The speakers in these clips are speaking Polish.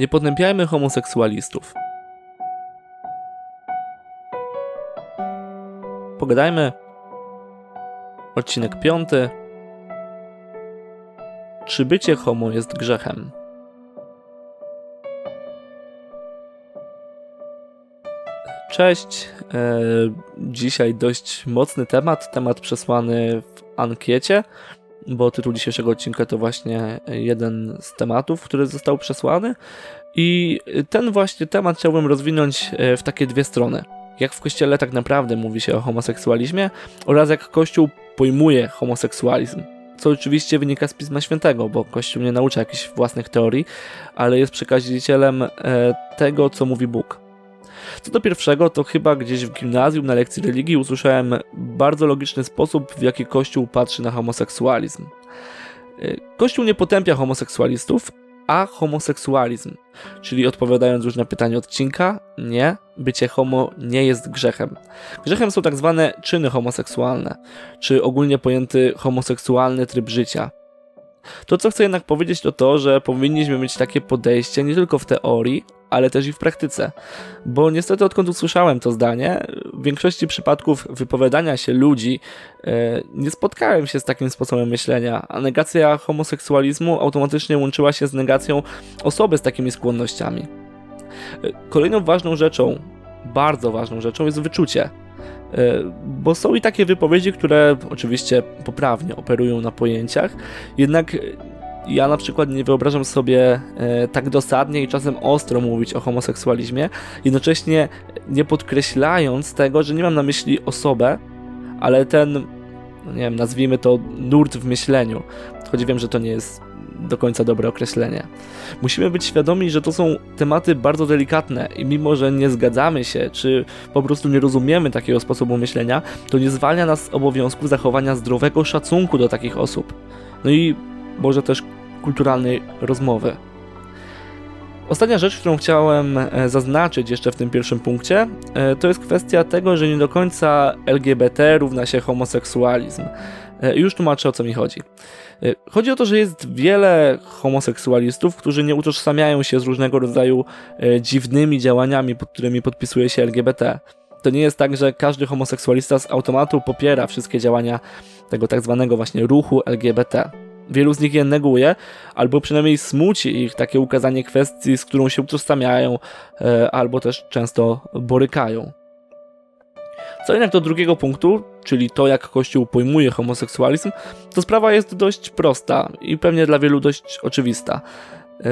Nie potępiajmy homoseksualistów. Pogadajmy. Odcinek piąty. Czy bycie homo jest grzechem? Cześć. E, dzisiaj dość mocny temat, temat przesłany w ankiecie, bo tytuł dzisiejszego odcinka to właśnie jeden z tematów, który został przesłany. I ten właśnie temat chciałbym rozwinąć e, w takie dwie strony. Jak w kościele tak naprawdę mówi się o homoseksualizmie oraz jak kościół pojmuje homoseksualizm. Co oczywiście wynika z Pisma Świętego, bo Kościół nie naucza jakichś własnych teorii, ale jest przekazicielem e, tego, co mówi Bóg. Co do pierwszego, to chyba gdzieś w gimnazjum na lekcji religii usłyszałem bardzo logiczny sposób, w jaki Kościół patrzy na homoseksualizm. E, Kościół nie potępia homoseksualistów, a homoseksualizm. Czyli odpowiadając już na pytanie odcinka, nie, bycie homo nie jest grzechem. Grzechem są tak zwane czyny homoseksualne, czy ogólnie pojęty homoseksualny tryb życia. To, co chcę jednak powiedzieć, to to, że powinniśmy mieć takie podejście nie tylko w teorii, ale też i w praktyce. Bo niestety, odkąd usłyszałem to zdanie, w większości przypadków wypowiadania się ludzi e, nie spotkałem się z takim sposobem myślenia, a negacja homoseksualizmu automatycznie łączyła się z negacją osoby z takimi skłonnościami. E, kolejną ważną rzeczą, bardzo ważną rzeczą jest wyczucie. E, bo są i takie wypowiedzi, które oczywiście poprawnie operują na pojęciach, jednak ja na przykład nie wyobrażam sobie e, tak dosadnie i czasem ostro mówić o homoseksualizmie, jednocześnie nie podkreślając tego, że nie mam na myśli osobę, ale ten, no nie wiem, nazwijmy to nurt w myśleniu. Choć wiem, że to nie jest do końca dobre określenie. Musimy być świadomi, że to są tematy bardzo delikatne i mimo, że nie zgadzamy się, czy po prostu nie rozumiemy takiego sposobu myślenia, to nie zwalnia nas z obowiązku zachowania zdrowego szacunku do takich osób. No i może też kulturalnej rozmowy. Ostatnia rzecz, którą chciałem e, zaznaczyć jeszcze w tym pierwszym punkcie, e, to jest kwestia tego, że nie do końca LGBT równa się homoseksualizm. E, już tłumaczę o co mi chodzi. Chodzi o to, że jest wiele homoseksualistów, którzy nie utożsamiają się z różnego rodzaju dziwnymi działaniami, pod którymi podpisuje się LGBT. To nie jest tak, że każdy homoseksualista z automatu popiera wszystkie działania tego tak zwanego właśnie ruchu LGBT. Wielu z nich je neguje, albo przynajmniej smuci ich takie ukazanie kwestii, z którą się utożsamiają, e, albo też często borykają. Co jednak do drugiego punktu, czyli to jak Kościół pojmuje homoseksualizm, to sprawa jest dość prosta i pewnie dla wielu dość oczywista. E,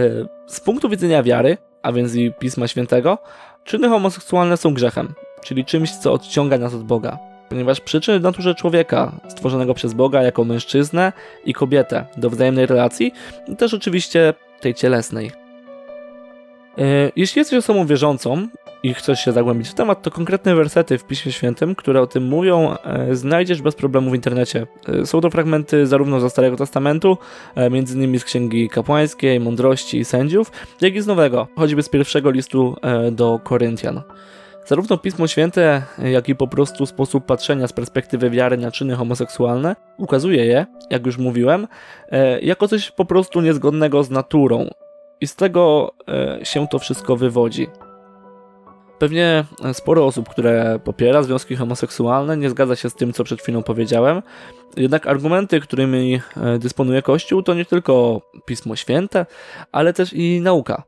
z punktu widzenia wiary, a więc i Pisma Świętego, czyny homoseksualne są grzechem, czyli czymś, co odciąga nas od Boga ponieważ przyczyny naturze człowieka, stworzonego przez Boga jako mężczyznę i kobietę do wzajemnej relacji, też oczywiście tej cielesnej. E, jeśli jesteś osobą wierzącą i chcesz się zagłębić w temat, to konkretne wersety w Piśmie Świętym, które o tym mówią, e, znajdziesz bez problemu w internecie. E, są to fragmenty zarówno ze Starego Testamentu, m.in. z Księgi Kapłańskiej, Mądrości i Sędziów, jak i z Nowego, choćby z pierwszego listu do Koryntian. Zarówno Pismo Święte, jak i po prostu sposób patrzenia z perspektywy wiary na czyny homoseksualne ukazuje je, jak już mówiłem, e, jako coś po prostu niezgodnego z naturą. I z tego e, się to wszystko wywodzi. Pewnie sporo osób, które popiera związki homoseksualne, nie zgadza się z tym, co przed chwilą powiedziałem. Jednak argumenty, którymi e, dysponuje Kościół, to nie tylko Pismo Święte, ale też i nauka.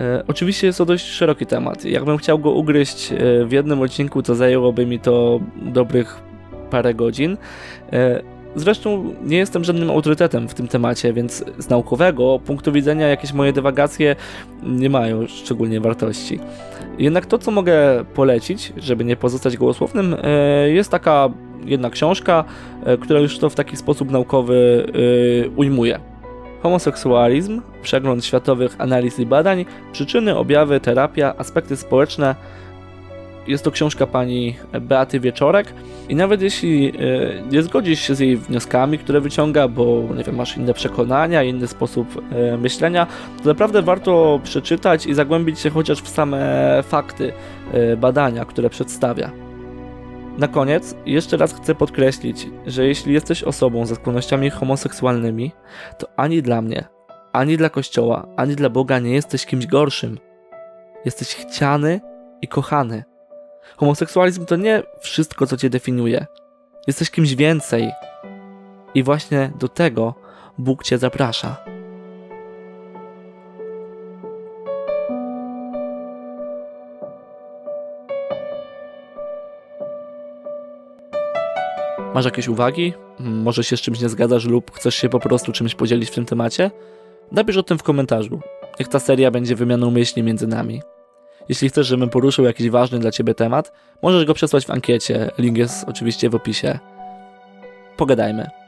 E, oczywiście jest to dość szeroki temat. Jakbym chciał go ugryźć e, w jednym odcinku, to zajęłoby mi to dobrych parę godzin. E, zresztą nie jestem żadnym autorytetem w tym temacie, więc z naukowego punktu widzenia jakieś moje dywagacje nie mają szczególnie wartości. Jednak to, co mogę polecić, żeby nie pozostać gołosłownym, jest taka jedna książka, która już to w taki sposób naukowy ujmuje. Homoseksualizm, przegląd światowych analiz i badań, przyczyny, objawy, terapia, aspekty społeczne. Jest to książka pani Beaty Wieczorek i nawet jeśli e, nie zgodzisz się z jej wnioskami, które wyciąga, bo nie wiem, masz inne przekonania, inny sposób e, myślenia, to naprawdę warto przeczytać i zagłębić się chociaż w same fakty e, badania, które przedstawia. Na koniec jeszcze raz chcę podkreślić, że jeśli jesteś osobą ze skłonnościami homoseksualnymi, to ani dla mnie, ani dla Kościoła, ani dla Boga nie jesteś kimś gorszym. Jesteś chciany i kochany. Homoseksualizm to nie wszystko, co cię definiuje. Jesteś kimś więcej. I właśnie do tego Bóg cię zaprasza. Masz jakieś uwagi? Może się z czymś nie zgadzasz lub chcesz się po prostu czymś podzielić w tym temacie? Napisz o tym w komentarzu. Niech ta seria będzie wymianą myśli między nami. Jeśli chcesz, żebym poruszył jakiś ważny dla Ciebie temat, możesz go przesłać w ankiecie. Link jest oczywiście w opisie. Pogadajmy.